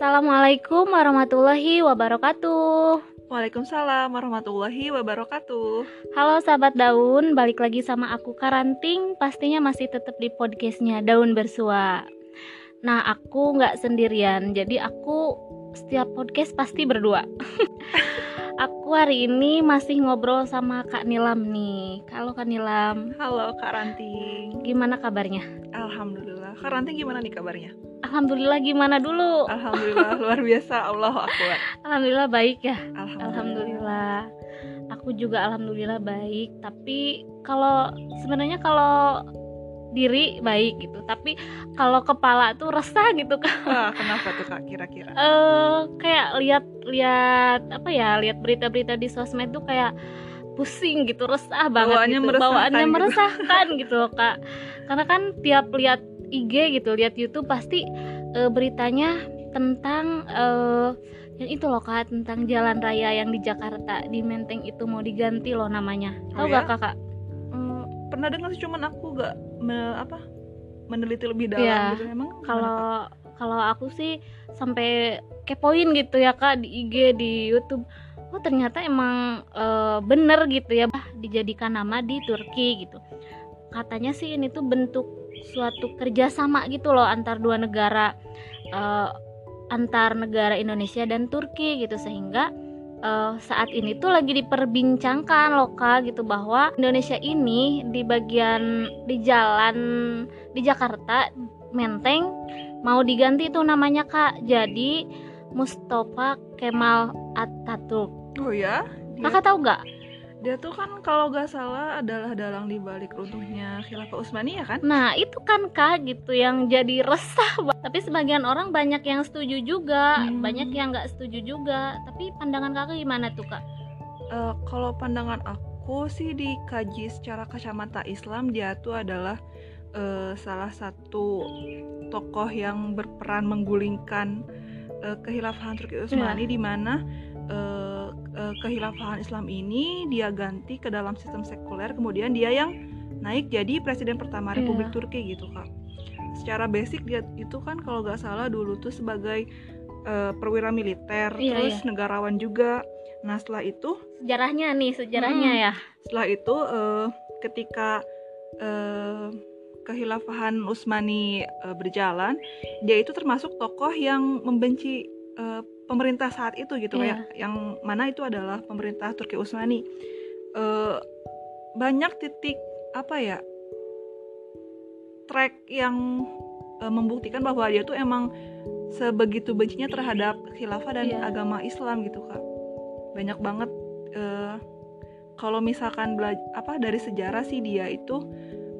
Assalamualaikum warahmatullahi wabarakatuh. Waalaikumsalam warahmatullahi wabarakatuh. Halo sahabat daun, balik lagi sama aku Karanting. Pastinya masih tetap di podcastnya Daun Bersua. Nah, aku nggak sendirian, jadi aku setiap podcast pasti berdua. aku hari ini masih ngobrol sama Kak Nilam nih. Halo Kak Nilam. Halo Karanting. Gimana kabarnya? Alhamdulillah. Karanting gimana nih kabarnya? Alhamdulillah gimana dulu? Alhamdulillah luar biasa. Allah akbar. Alhamdulillah baik ya. Alhamdulillah. Alhamdulillah. Aku juga alhamdulillah baik. Tapi kalau sebenarnya kalau diri baik gitu. Tapi kalau kepala tuh resah gitu kan. Wah, kenapa tuh Kak kira-kira? Eh kayak lihat lihat apa ya? Lihat berita-berita di sosmed tuh kayak pusing gitu, resah banget Bawaannya gitu. meresahkan Bawaannya gitu. meresahkan gitu, Kak. Karena kan tiap lihat IG gitu, lihat YouTube pasti eh, beritanya tentang eh yang itu loh kak tentang jalan raya yang di Jakarta di Menteng itu mau diganti loh namanya tahu Oh gak ya? kakak Hmm, pernah dengar sih cuman aku gak me- apa meneliti lebih dalam Iya. gitu emang. kalau kalau aku sih sampai kepoin gitu ya kak di IG di YouTube oh ternyata emang eh, bener gitu ya bah dijadikan nama di Turki gitu katanya sih ini tuh bentuk suatu kerjasama gitu loh antar dua negara eh, antar negara Indonesia dan Turki gitu. Sehingga eh, saat ini tuh lagi diperbincangkan loh kak gitu bahwa Indonesia ini di bagian di jalan di Jakarta Menteng mau diganti tuh namanya kak. Jadi Mustafa Kemal Atatürk. Oh ya? Kakak tahu nggak dia tuh kan kalau gak salah adalah dalang di balik runtuhnya Khilafah Utsmaniyah kan? nah itu kan kak gitu yang jadi resah tapi sebagian orang banyak yang setuju juga Hmm. banyak yang nggak setuju juga tapi pandangan kakak gimana tuh kak Eh, kalau pandangan aku sih dikaji secara kacamata Islam dia tuh adalah eh, salah satu tokoh yang berperan menggulingkan eh, kehilafahan Turki Utsmani di mana eh, eh, kehilafahan Islam ini dia ganti ke dalam sistem sekuler kemudian dia yang naik jadi presiden pertama Iya. Republik Turki gitu kak. Secara basic dia itu kan kalau nggak salah dulu tuh sebagai eh, perwira militer Iya, terus negarawan juga. Nah setelah itu sejarahnya nih sejarahnya Hmm. ya setelah itu eh, ketika eh, kehilafahan Utsmani eh, berjalan dia itu termasuk tokoh yang membenci eh, pemerintah saat itu gitu Iya. kayak yang mana itu adalah pemerintah Turki Utsmani Eh, banyak titik apa ya track yang eh, membuktikan bahwa dia tuh emang sebegitu bencinya terhadap khilafah dan Iya. agama Islam gitu kak banyak banget eh, kalau misalkan bela- apa dari sejarah sih dia itu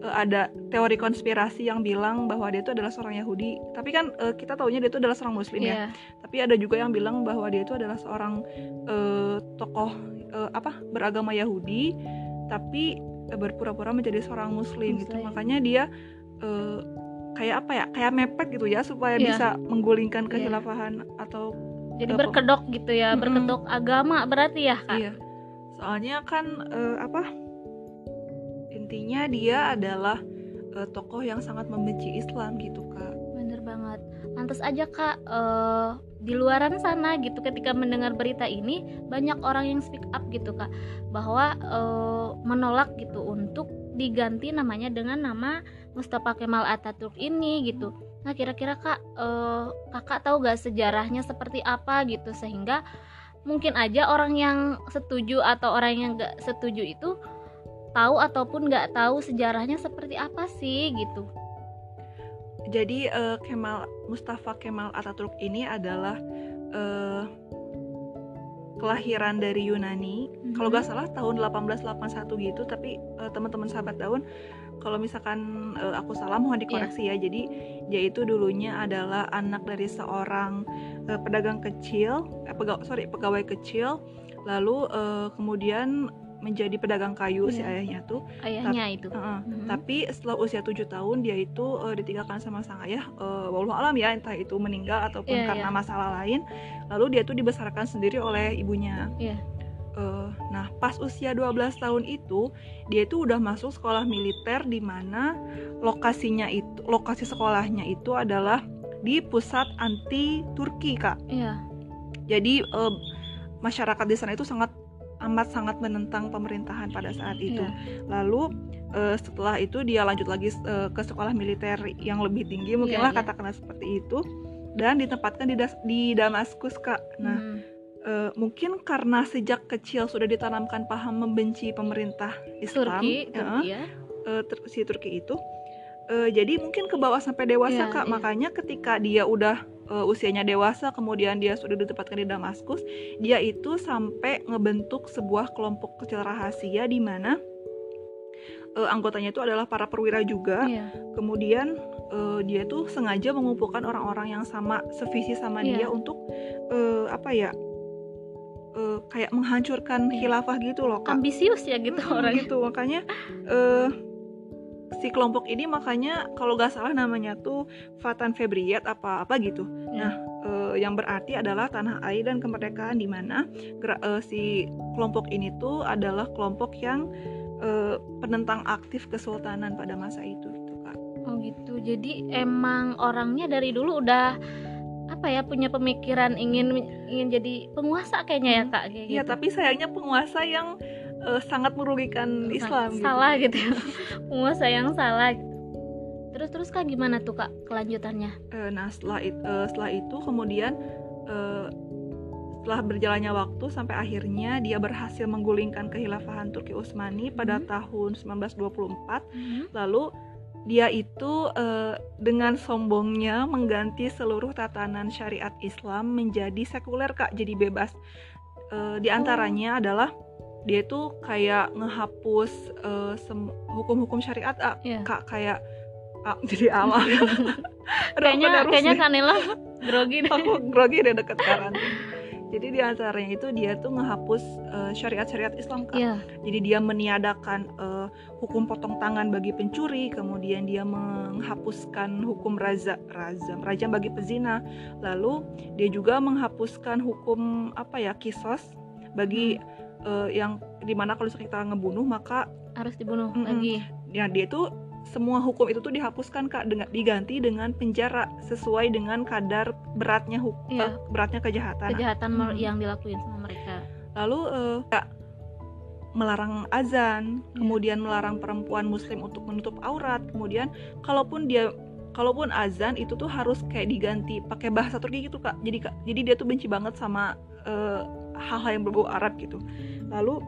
eh, ada teori konspirasi yang bilang bahwa dia itu adalah seorang Yahudi tapi kan eh, kita taunya dia itu adalah seorang Muslim ya Iya. tapi ada juga yang bilang bahwa dia itu adalah seorang eh, tokoh eh, apa beragama Yahudi tapi eh, berpura-pura menjadi seorang Muslim, gitu Muslim. makanya dia eh, kayak apa ya kayak mepet gitu ya supaya Iya. bisa menggulingkan Iya. kehilafahan atau jadi Apa? berkedok gitu ya berkedok agama berarti ya kak Iya. Soalnya kan eh, apa? Intinya dia adalah eh, tokoh yang sangat membenci Islam gitu, Kak. Bener banget. Lantas aja kak eh, di luaran sana gitu ketika mendengar berita ini banyak orang yang speak up gitu kak bahwa eh, menolak gitu untuk diganti namanya dengan nama Mustafa Kemal Atatürk ini gitu. Nah kira-kira kak eh, kakak tahu gak sejarahnya seperti apa gitu sehingga mungkin aja orang yang setuju atau orang yang gak setuju itu tahu ataupun nggak tahu sejarahnya seperti apa sih gitu. Jadi eh, Kemal Mustafa Kemal Atatürk ini adalah eh, kelahiran dari Yunani. Kalau Mhm. gak salah tahun 1881 gitu, tapi eh, teman-teman sahabat daun kalau misalkan eh, aku salah mohon dikoreksi ya. Jadi dia itu dulunya adalah anak dari seorang eh, pedagang kecil, eh, pega- sorry pegawai kecil, lalu eh, kemudian menjadi pedagang kayu si Iya. ayahnya tuh. ayahnya itu. Heeh. Mhm. Tapi setelah usia tujuh tahun dia itu eh, ditinggalkan sama sang ayah, wallahu alam ya entah itu meninggal ataupun Iya, karena iya. masalah lain. Lalu dia tuh dibesarkan sendiri oleh ibunya. Iya. Eh, nah pas usia 12 tahun itu dia itu udah masuk sekolah militer di mana lokasinya itu lokasi sekolahnya itu adalah di pusat anti Turki kak. Iya. Jadi eh, masyarakat di sana itu sangat amat sangat menentang pemerintahan pada saat itu. Iya. Lalu eh, setelah itu dia lanjut lagi eh, ke sekolah militer yang lebih tinggi mungkinlah Iya, iya. katakanlah seperti itu dan ditempatkan di, Das- di Damaskus kak. Nah Hmm. eh, mungkin karena sejak kecil sudah ditanamkan paham membenci pemerintah Islam, Turki, ya, Turki ya. eh, Tur- si Turki itu. Eh, jadi mungkin ke bawah sampai dewasa Iya, kak. iya. Makanya ketika dia udah eh, usianya dewasa, kemudian dia sudah ditempatkan di Damaskus, dia itu sampai ngebentuk sebuah kelompok kecil rahasia di mana eh, anggotanya itu adalah para perwira juga. Iya. Kemudian eh, dia tuh sengaja mengumpulkan orang-orang yang sama sevisi sama Iya. dia untuk eh, apa ya? eh, kayak menghancurkan Iya. khilafah gitu loh kak. Ambisius ya gitu Mm-mm, orangnya. gitu makanya eh si kelompok ini makanya kalau gak salah namanya tuh Fatan Febriyat apa apa gitu Ya. eh, yang berarti adalah tanah air dan kemerdekaan di mana eh, si kelompok ini tuh adalah kelompok yang eh, penentang aktif kesultanan pada masa itu gitu kak Oh gitu. Jadi emang orangnya dari dulu udah apa ya punya pemikiran ingin ingin jadi penguasa kayaknya ya kak kayak Iya gitu. tapi sayangnya penguasa yang eh, sangat merugikan Islam gitu. salah gitu. penguasa yang salah. Gitu. Terus terus kak gimana tuh kak kelanjutannya? Eh, nah setelah it- eh, setelah itu kemudian eh, setelah berjalannya waktu sampai akhirnya dia berhasil menggulingkan kehilafahan Turki Utsmani pada Mhm. tahun 1924 lalu dia itu eh, dengan sombongnya mengganti seluruh tatanan syariat Islam menjadi sekuler kak jadi bebas Eh, di antaranya adalah dia itu kayak ngehapus eh, sem- hukum-hukum syariat ah, Iya. kak kayak ah, jadi amal kayaknya kayaknya. Kanila grogi deh. aku grogi deh deket karantina jadi di antaranya itu dia tuh ngehapus eh, syariat-syariat Islam kak Iya. jadi dia meniadakan eh, hukum potong tangan bagi pencuri kemudian dia menghapuskan hukum raza razam rajam bagi pezina lalu dia juga menghapuskan hukum apa ya kisos bagi eh, yang di mana kalau kita ngebunuh maka Harus dibunuh Mm-mm. lagi. ya dia tuh semua hukum itu tuh dihapuskan kak dengan diganti dengan penjara sesuai dengan kadar beratnya hukum Iya. beratnya kejahatan Kejahatan mer- Mm. yang dilakuin sama mereka. lalu eh, ya, melarang azan Iya. kemudian melarang perempuan muslim untuk menutup aurat kemudian kalaupun dia kalaupun azan itu tuh harus kayak diganti pakai bahasa Turki gitu kak jadi kak jadi dia tuh benci banget sama eh, hal-hal yang berbau Arab gitu. Lalu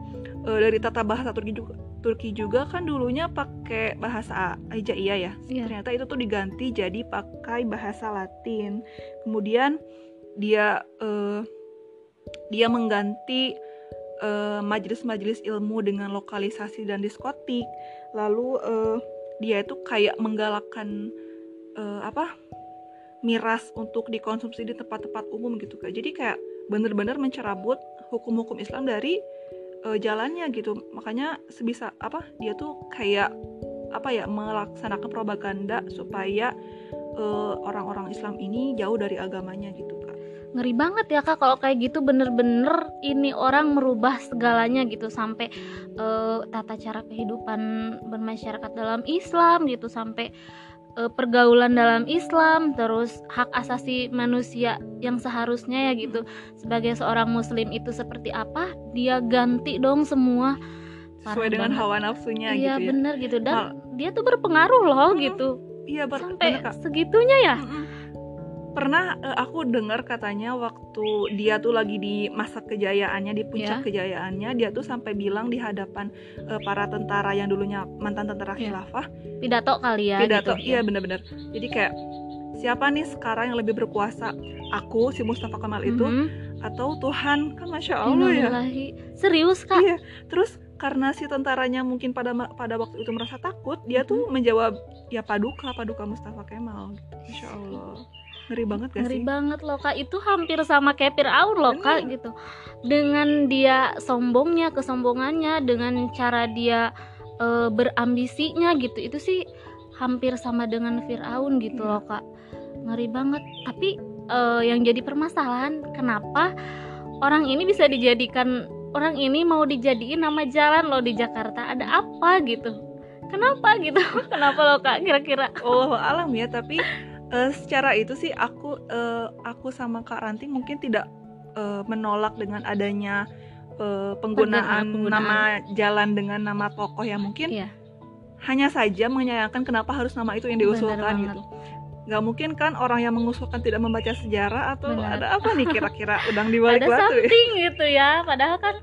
eh, dari tata bahasa Turki juga Turki juga kan dulunya pakai bahasa Hijaiyah ya. Iya. ternyata itu tuh diganti jadi pakai bahasa Latin. Kemudian dia eh, dia mengganti eh, majelis-majelis ilmu dengan lokalisasi dan diskotik. Lalu dia itu kayak menggalakkan apa miras untuk dikonsumsi di tempat-tempat umum gitu kak. Jadi kayak bener-bener mencerabut hukum-hukum Islam dari eh, jalannya gitu. Makanya sebisa apa dia tuh kayak apa ya melaksanakan propaganda supaya eh, orang-orang Islam ini jauh dari agamanya gitu kak. Ngeri banget ya kak kalau kayak gitu bener-bener ini orang merubah segalanya gitu sampai eh, tata cara kehidupan bermasyarakat dalam Islam gitu sampai eh, pergaulan dalam Islam terus hak asasi manusia yang seharusnya ya gitu. Sebagai seorang muslim itu seperti apa dia ganti dong semua. Sesuai dengan banget. hawa nafsunya iya gitu ya. bener gitu. Dan dia tuh berpengaruh loh Hmm, gitu. Iya ber- sampai bener, Kak. segitunya ya. Pernah eh, aku dengar katanya waktu dia tuh lagi di masa kejayaannya di Ya. puncak kejayaannya dia tuh sampai bilang di hadapan eh, para tentara yang dulunya mantan tentara Ya. khilafah pidato kali ya pidato gitu. iya bener-bener jadi kayak siapa nih sekarang yang lebih berkuasa aku si Mustafa Kamal itu Mhm. atau Tuhan kan masya Allah ya serius kak Iya, terus karena si tentaranya mungkin pada pada waktu itu merasa takut, dia tuh Mhm. menjawab ya paduka, paduka Mustafa Kemal. Gitu. Insya Allah, ngeri banget gak ngeri sih? banget loh kak. Itu hampir sama kayak Fir'aun loh kak gitu. Dengan dia sombongnya kesombongannya dengan cara dia eh, berambisinya gitu itu sih hampir sama dengan Fir'aun gitu Iya. loh kak. Ngeri banget. Tapi eh, yang jadi permasalahan kenapa orang ini bisa dijadikan orang ini mau dijadiin nama jalan loh di Jakarta? Ada apa gitu? Kenapa gitu? Kenapa loh kak kira-kira? Allah alam ya, tapi uh, secara itu sih aku uh, aku sama Kak Ranti mungkin tidak uh, menolak dengan adanya uh, penggunaan, penggunaan nama jalan dengan nama tokoh yang mungkin iya. hanya saja menyayangkan kenapa harus nama itu yang diusulkan gitu nggak mungkin kan orang yang mengusulkan tidak membaca sejarah atau Benar. ada apa nih kira-kira udang di balik ada something ya? gitu ya padahal kan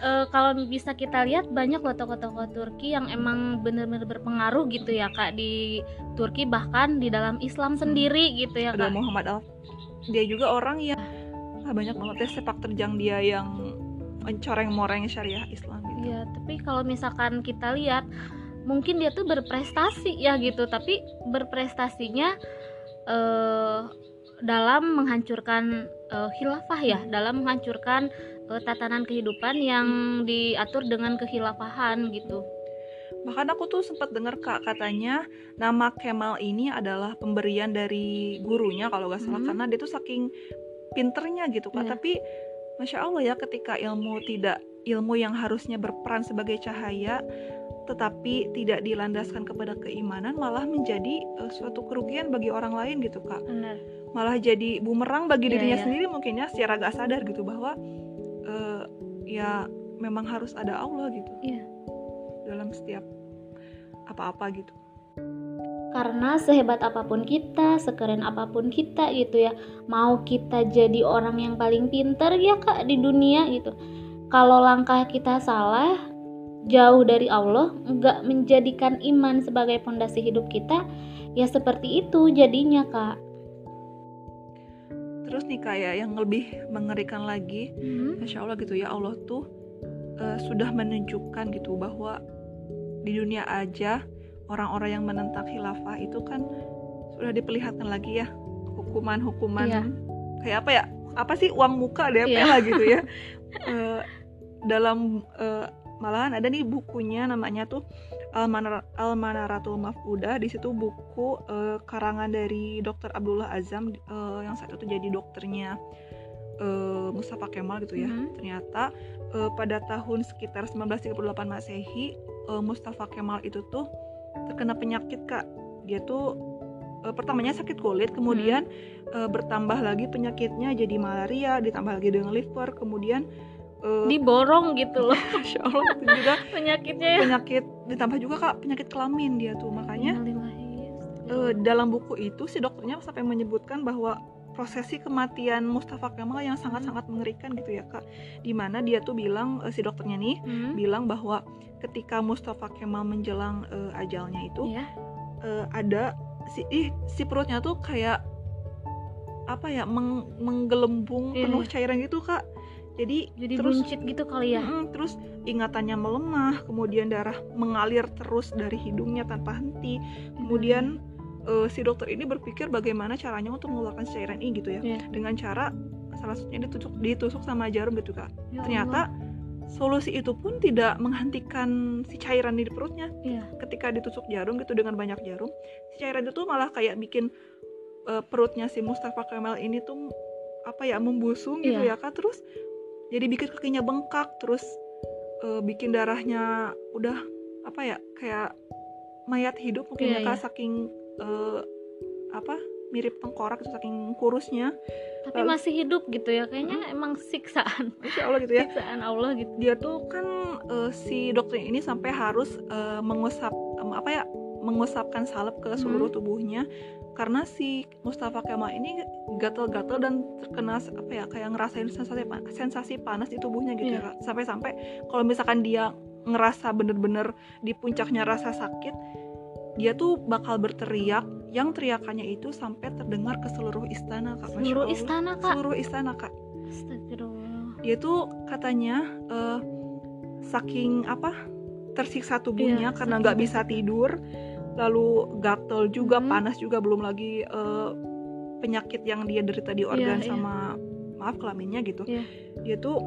e, kalau bisa kita lihat banyak loh tokoh-tokoh Turki yang emang benar-benar berpengaruh gitu ya kak di Turki bahkan di dalam Islam hmm. sendiri hmm. gitu ya ada kak Muhammad Al dia juga orang yang ah, banyak banget ya sepak terjang dia yang mencoreng-moreng syariah Islam gitu. ya tapi kalau misalkan kita lihat mungkin dia tuh berprestasi ya gitu tapi berprestasinya uh, dalam menghancurkan uh, khilafah ya dalam menghancurkan uh, tatanan kehidupan yang diatur dengan kehilafahan gitu bahkan aku tuh sempat dengar kak katanya nama Kemal ini adalah pemberian dari gurunya kalau gak salah hmm. karena dia tuh saking pinternya gitu kak yeah. tapi masya allah ya ketika ilmu tidak ilmu yang harusnya berperan sebagai cahaya tetapi tidak dilandaskan kepada keimanan malah menjadi uh, suatu kerugian bagi orang lain gitu kak Benar. malah jadi bumerang bagi yeah, dirinya yeah. sendiri mungkin ya secara gak sadar gitu bahwa ya memang harus ada Allah gitu yeah. dalam setiap apa-apa gitu karena sehebat apa pun kita, sekeren apa pun kita gitu ya, mau kita jadi orang yang paling pintar ya kak di dunia gitu. Kalau langkah kita salah, jauh dari Allah, nggak menjadikan iman sebagai fondasi hidup kita, ya seperti itu jadinya kak. Terus nih kayak yang lebih mengerikan lagi, hmm. insya Allah gitu ya Allah tuh uh, sudah menunjukkan gitu bahwa di dunia aja orang-orang yang menentang khilafah itu kan sudah diperlihatkan lagi ya hukuman-hukuman iya. kayak apa ya apa sih uang muka deh iya. gitu ya uh, dalam uh, malahan ada nih bukunya namanya tuh Almanar Almanaratul Mafuda di situ buku uh, karangan dari Dr. Abdullah Azam uh, yang saat itu jadi dokternya uh, Mustafa Kemal gitu ya. Mm -hmm. Ternyata uh, pada tahun sekitar 1938 Masehi uh, Mustafa Kemal itu tuh terkena penyakit Kak. Dia tuh uh, pertamanya sakit kulit, kemudian hmm. uh, bertambah lagi penyakitnya jadi malaria, ditambah lagi dengan liver, kemudian uh, diborong gitu loh Masya Allah itu juga penyakitnya ya. penyakit ditambah juga kak penyakit kelamin dia tuh makanya uh, dalam buku itu si dokternya sampai menyebutkan bahwa prosesi kematian Mustafa Kemal yang sangat-sangat mengerikan gitu ya kak di mana dia tuh bilang uh, si dokternya nih hmm. bilang bahwa ketika Mustafa Kemal menjelang uh, ajalnya itu yeah. uh, ada si ih si perutnya tuh kayak apa ya meng, menggelembung yeah. penuh cairan gitu kak jadi jadi terus buncit gitu kali ya? Mm, terus ingatannya melemah kemudian darah mengalir terus dari hidungnya tanpa henti. Kemudian uh, si dokter ini berpikir bagaimana caranya untuk mengeluarkan cairan ini gitu ya. Yeah. dengan cara salah satunya ditusuk ditusuk sama jarum gitu kak. Ya ternyata solusi itu pun tidak menghentikan si cairan di perutnya. Yeah. ketika ditusuk jarum gitu dengan banyak jarum si cairan itu malah kayak bikin uh, perutnya si Mustafa Kemal ini tuh apa ya membusung gitu yeah. ya kak. Terus jadi bikin kakinya bengkak terus uh, bikin darahnya udah apa ya kayak mayat hidup mungkin yeah, ya yeah. saking uh, apa mirip tengkorak itu saking kurusnya tapi Lalu, masih hidup gitu ya kayaknya hmm? emang siksaan Insya Allah gitu ya siksaan Allah gitu dia tuh kan uh, si dokter ini sampai harus uh, mengusap um, apa ya mengusapkan salep ke seluruh hmm. tubuhnya karena si Mustafa Kemal ini gatel-gatel dan terkena apa ya kayak ngerasain sensasi sensasi panas di tubuhnya gitu yeah. ya sampai-sampai kalau misalkan dia ngerasa bener-bener di puncaknya rasa sakit dia tuh bakal berteriak. Yang teriakannya itu sampai terdengar ke seluruh istana kak. Seluruh istana kak? Seluruh istana kak. Dia tuh katanya uh, saking apa tersiksa tubuhnya yeah, karena nggak bisa tidur lalu gatel juga hmm. panas juga belum lagi uh, penyakit yang dia derita di organ yeah, sama yeah. maaf kelaminnya gitu yeah. dia tuh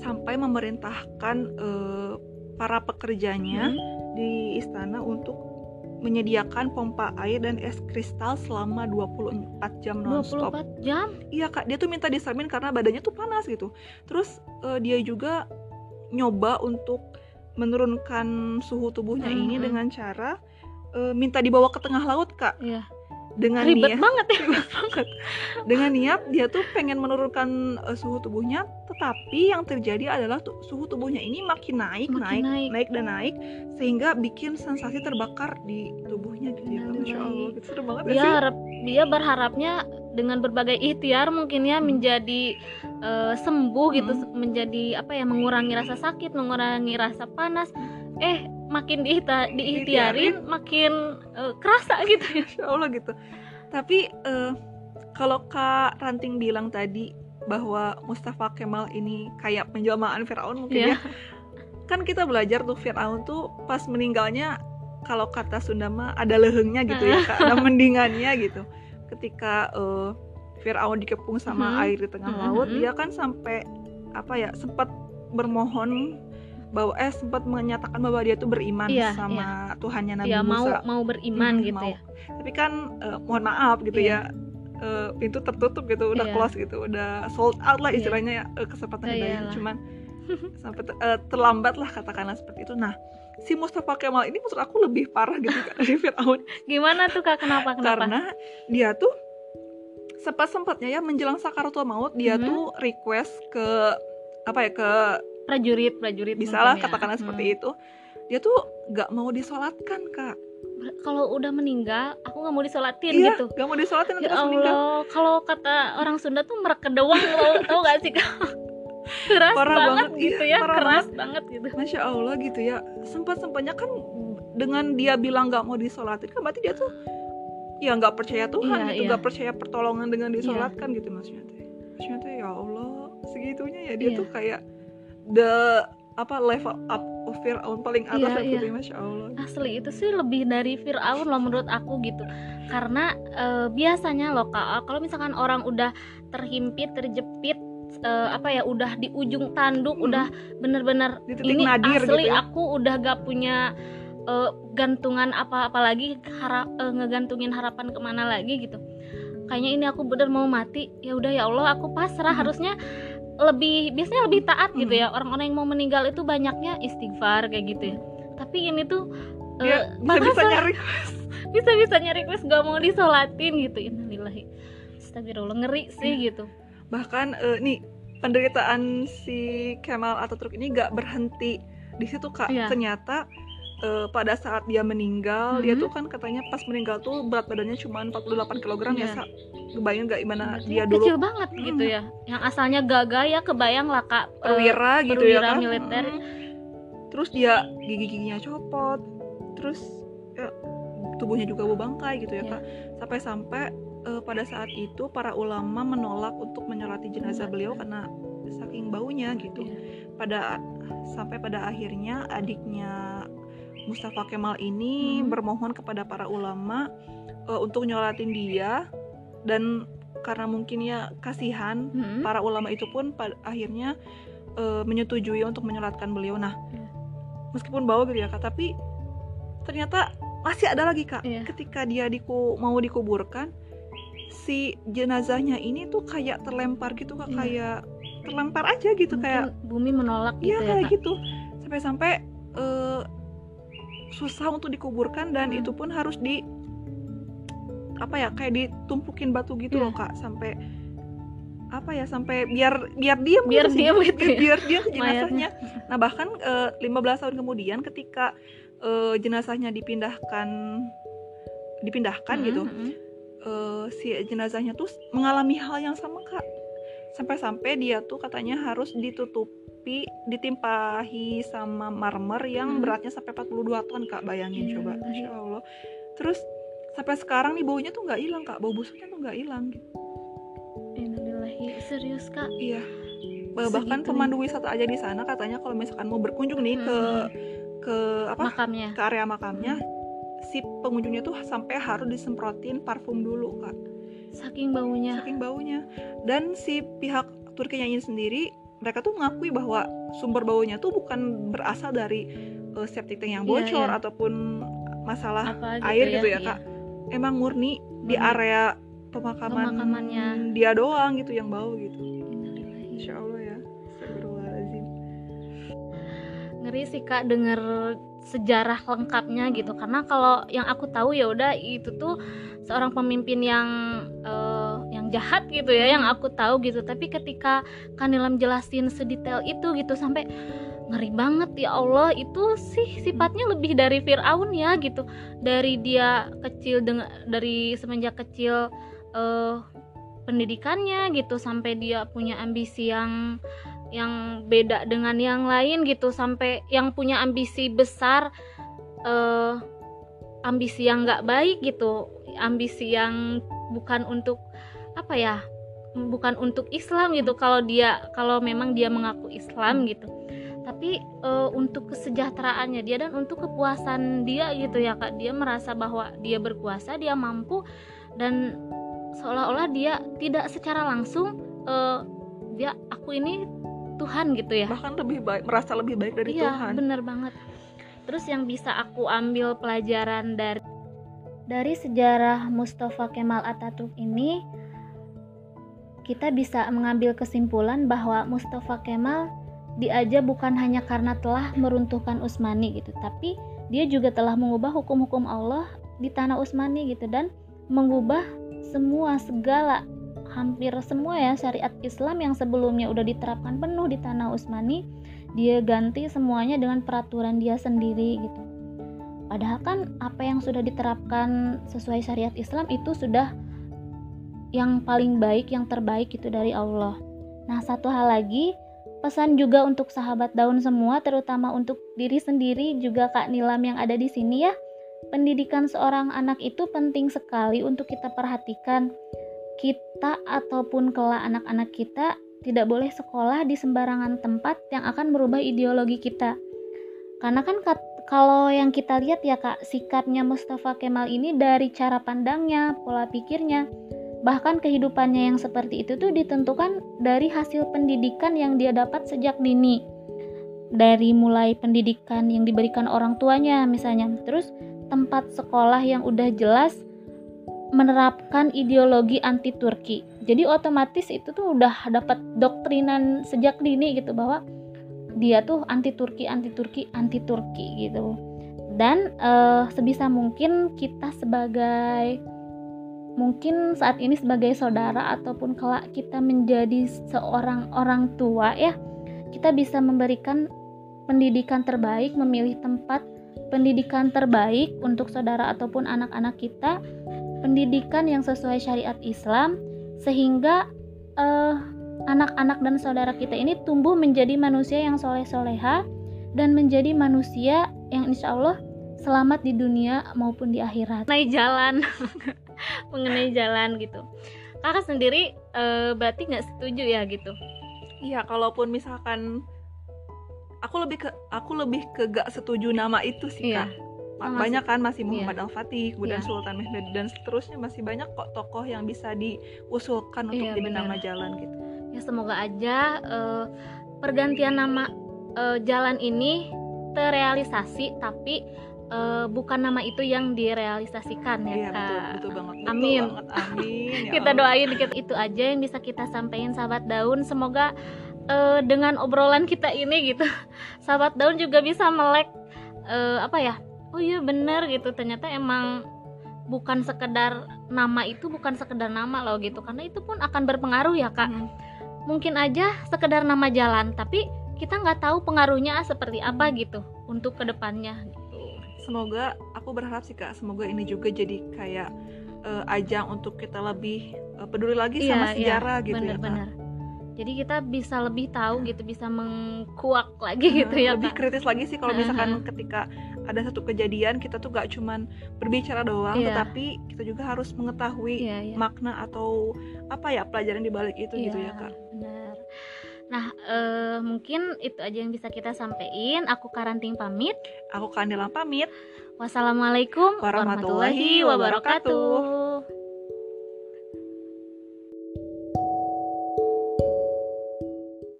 sampai memerintahkan uh, para pekerjanya hmm. di istana untuk menyediakan pompa air dan es kristal selama 24 jam nonstop. 24 jam? Iya kak, dia tuh minta disamin karena badannya tuh panas gitu. Terus uh, dia juga nyoba untuk menurunkan suhu tubuhnya mm -hmm. ini dengan cara uh, minta dibawa ke tengah laut kak yeah. dengan ribet niat banget ya ribet banget. dengan niat dia tuh pengen menurunkan uh, suhu tubuhnya tetapi yang terjadi adalah tuh, suhu tubuhnya ini makin naik Makin naik naik. dan naik sehingga bikin sensasi terbakar di tubuhnya gitu ya masya allah gitu serem banget ya dia sih harap dia berharapnya dengan berbagai ikhtiar mungkin ya Hmm. menjadi eh, sembuh gitu Hmm. menjadi apa ya mengurangi rasa sakit mengurangi rasa panas eh makin diihta- diikhtiarin makin eh, kerasa gitu ya Allah gitu. Tapi eh, kalau Kak Ranting bilang tadi bahwa Mustafa Kemal ini kayak penjelmaan Firaun mungkin Iya. ya. Kan kita belajar tuh Firaun tuh pas meninggalnya kalau kata Sunda mah ada lehengnya gitu ya, Kak, ada mendingannya gitu. Ketika eh, Firaun dikepung sama Mhm. air di tengah laut, mhm. dia kan sampai apa ya, sempat bermohon bahwa eh sempat menyatakan bahwa dia tuh beriman Iya, sama Tuhannya Nabi ya mau Musa mau beriman Hmm, gitu mau. ya tapi kan eh, mohon maaf gitu Iya. ya eh, pintu tertutup gitu udah Iya. close gitu udah sold out lah Iya. istilahnya ya, eh, kesempatan Ya, hidayah iyalah. cuman sampai ter- eh, terlambat lah katakanlah seperti itu nah si Mustafa Kemal ini menurut aku lebih parah gitu kan dari Fir'aun gimana tuh kak kenapa kenapa karena dia tuh sempat sempatnya ya menjelang sakaratul maut dia Mhm. tuh request ke apa ya ke prajurit prajurit bisa mungkin lah ya. katakanlah Hmm. seperti itu dia tuh nggak mau disolatkan kak. Kalau udah meninggal aku nggak mau disolatin iya gitu. nggak mau disolatin nanti ya pas meninggal. Allah kalau kata orang Sunda tuh mereka doang lo tau gak sih kak? Keras Parah banget, banget, gitu iya, ya parah keras banget. gitu. Masya Allah gitu ya. Sempat sempatnya kan dengan dia bilang nggak mau disolatin kan berarti dia tuh ya nggak percaya Tuhan Iya, gitu iya. nggak percaya pertolongan dengan disolatkan gitu maksudnya. Teh maksudnya teh ya Allah segitunya ya. Dia Iya. tuh kayak the apa level up of Fir'aun paling atas gitu iya. ya, Masya Allah asli itu sih lebih dari Fir'aun loh menurut aku gitu karena eh, biasanya loh kak kalau misalkan orang udah terhimpit terjepit eh, apa ya udah di ujung tanduk Hmm. udah bener-bener ini nadir asli gitu ya. aku udah gak punya eh, gantungan apa-apa lagi harap eh, ngegantungin harapan ke mana lagi gitu kayaknya ini aku bener mau mati ya udah ya Allah aku pasrah Hmm. harusnya lebih biasanya lebih taat gitu Hmm. ya. Orang-orang yang mau meninggal itu banyaknya istighfar kayak gitu ya. Tapi ini tuh eh, dia bisa bisa nyari. bisa bisanya request gak mau disolatin gitu. Innalillahi. Astagfirullah ngeri sih Iya. gitu. Bahkan eh, nih penderitaan si Kemal Ataturk ini gak berhenti di situ kak. Iya. ternyata eh, pada saat dia meninggal dia Mhm. tuh kan katanya pas meninggal tuh berat badannya cuma 48 kg ya Iya. Sa. kebayang gak gimana Berarti dia kecil dulu banget Hmm. gitu ya yang asalnya gagah ya kebayang lah kak eh, perwira gitu ya perwira kan militer. Mm. terus dia gigi-giginya copot terus ya, tubuhnya juga berbangkai gitu ya Iya. kak sampai-sampai eh, pada saat itu para ulama menolak untuk menyolati jenazah beliau karena saking baunya gitu Iya. pada sampai pada akhirnya adiknya Mustafa Kemal ini Hmm. bermohon kepada para ulama eh, untuk nyolatin dia dan karena mungkin ya kasihan Mm-mm. para ulama itu pun pada akhirnya eh, menyetujui untuk menyolatkan beliau nah Iya. meskipun bau gitu ya kak tapi ternyata masih ada lagi kak Iya. ketika dia diku mau dikuburkan si jenazahnya ini tuh kayak terlempar gitu kak Iya. kayak terlempar aja gitu Mungkin kayak bumi menolak Iya gitu ya kayak kak gitu sampai-sampai eh, susah untuk dikuburkan dan Hmm. itu pun harus di apa ya kayak ditumpukin batu gitu Iya. loh kak. Sampai apa ya sampai biar biar diam biar gitu diam gitu ya? Biar dia mayatnya. Jenazahnya nah bahkan eh, 15 tahun kemudian ketika eh, jenazahnya dipindahkan dipindahkan Mm-mm, gitu eh, si jenazahnya tuh mengalami hal yang sama kak. Sampai-sampai dia tuh katanya harus ditutupi ditimpahi sama marmer yang Hmm. beratnya sampai 42 ton kak. Bayangin Iya, coba. iya. masya allah. Terus sampai sekarang nih baunya tuh nggak hilang kak. Bau busuknya tuh nggak hilang gitu. Innalillahi. Serius kak? Iya. Eh, bahkan Segitunya. pemandu wisata aja di sana katanya kalau misalkan mau berkunjung nih ke Hmm. ke apa makamnya. ke area makamnya si pengunjungnya tuh sampai harus disemprotin parfum dulu kak. Saking baunya. Saking baunya. Dan si pihak Turkinya ini sendiri mereka tuh mengakui bahwa sumber baunya tuh bukan berasal dari uh, septic tank yang Iya, bocor iya. ataupun masalah apa gitu air ya, gitu ya iya. kak emang murni di area pemakaman Pemakamannya. dia doang gitu yang bau gitu. Insya Allah ya Astagfirullahaladzim ngeri sih kak denger sejarah lengkapnya gitu karena kalau yang aku tahu ya udah itu tuh seorang pemimpin yang uh, yang jahat gitu ya yang aku tahu gitu. Tapi ketika Kanilam jelasin sedetail itu gitu sampai ngeri banget ya Allah itu sih sifatnya lebih dari Fir'aun ya gitu. Dari dia kecil dengan dari semenjak kecil uh, pendidikannya gitu sampai dia punya ambisi yang yang beda dengan yang lain gitu sampai yang punya ambisi besar uh, ambisi yang nggak baik gitu ambisi yang bukan untuk apa ya bukan untuk Islam gitu kalau dia kalau memang dia mengaku Islam gitu. Tapi uh, untuk kesejahteraannya dia dan untuk kepuasan dia gitu ya kak. Dia merasa bahwa dia berkuasa dia mampu dan seolah-olah dia tidak secara langsung uh, dia aku ini Tuhan gitu ya. Bahkan lebih baik merasa lebih baik dari iya, Tuhan. bener banget. Terus yang bisa aku ambil pelajaran dari dari sejarah Mustafa Kemal Atatürk ini kita bisa mengambil kesimpulan bahwa Mustafa Kemal diaja bukan hanya karena telah meruntuhkan Utsmani gitu tapi dia juga telah mengubah hukum-hukum Allah di tanah Utsmani gitu dan mengubah semua segala hampir semua ya syariat Islam yang sebelumnya udah diterapkan penuh di tanah Utsmani dia ganti semuanya dengan peraturan dia sendiri gitu. Padahal kan apa yang sudah diterapkan sesuai syariat Islam itu sudah yang paling baik yang terbaik itu dari Allah. Nah satu hal lagi pesan juga untuk sahabat daun semua terutama untuk diri sendiri juga Kak Nilam yang ada di sini ya. Pendidikan seorang anak itu penting sekali untuk kita perhatikan. Kita ataupun kelak anak-anak kita tidak boleh sekolah di sembarangan tempat yang akan merubah ideologi kita. Karena kan kalau yang kita lihat ya Kak, sikapnya Mustafa Kemal ini dari cara pandangnya, pola pikirnya, bahkan kehidupannya yang seperti itu tuh ditentukan dari hasil pendidikan yang dia dapat sejak dini. Dari mulai pendidikan yang diberikan orang tuanya misalnya, terus tempat sekolah yang udah jelas menerapkan ideologi anti Turki. Jadi otomatis itu tuh udah dapat doktrinan sejak dini gitu bahwa dia tuh anti Turki, anti Turki, anti Turki gitu. Dan uh, sebisa mungkin kita sebagai mungkin saat ini sebagai saudara ataupun kelak kita menjadi seorang orang tua ya, kita bisa memberikan pendidikan terbaik, memilih tempat pendidikan terbaik untuk saudara ataupun anak-anak kita pendidikan yang sesuai syariat Islam sehingga uh, anak-anak dan saudara kita ini tumbuh menjadi manusia yang soleh-soleha dan menjadi manusia yang insya Allah selamat di dunia maupun di akhirat. Mengenai jalan, mengenai jalan gitu. Kakak sendiri uh, berarti nggak setuju ya gitu? Iya, kalaupun misalkan aku lebih ke aku lebih ke gak setuju nama itu sih iya. kak banyak kan masih Muhammad iya. Al-Fatih, kemudian iya. Sultan Mehmed dan seterusnya masih banyak kok tokoh yang bisa diusulkan untuk iya, jadi bener. nama jalan gitu. Ya semoga aja uh, pergantian nama uh, jalan ini terrealisasi tapi uh, bukan nama itu yang direalisasikan ya iya, Kak. Betul, betul banget. Betul amin. Banget, amin. Ya kita doain dikit itu aja yang bisa kita sampaikan sahabat daun. Semoga uh, dengan obrolan kita ini gitu, sahabat daun juga bisa melek uh, apa ya oh iya bener gitu ternyata emang bukan sekedar nama itu bukan sekedar nama loh gitu karena itu pun akan berpengaruh ya kak hmm. mungkin aja sekedar nama jalan tapi kita nggak tahu pengaruhnya seperti apa gitu untuk ke depannya. Semoga aku berharap sih kak semoga ini juga jadi kayak uh, ajang untuk kita lebih uh, peduli lagi iya, sama sejarah iya, gitu bener, ya kak. bener jadi kita bisa lebih tahu gitu bisa mengkuak lagi hmm, gitu ya lebih kritis lagi sih kalau misalkan ketika ada satu kejadian kita tuh gak cuman berbicara doang yeah. tetapi kita juga harus mengetahui yeah, yeah. makna atau apa ya pelajaran di balik itu yeah, gitu ya kak nah uh, mungkin itu aja yang bisa kita sampaikan aku karanting pamit. Aku kandilan pamit. Wassalamualaikum warahmatullahi, warahmatullahi wabarakatuh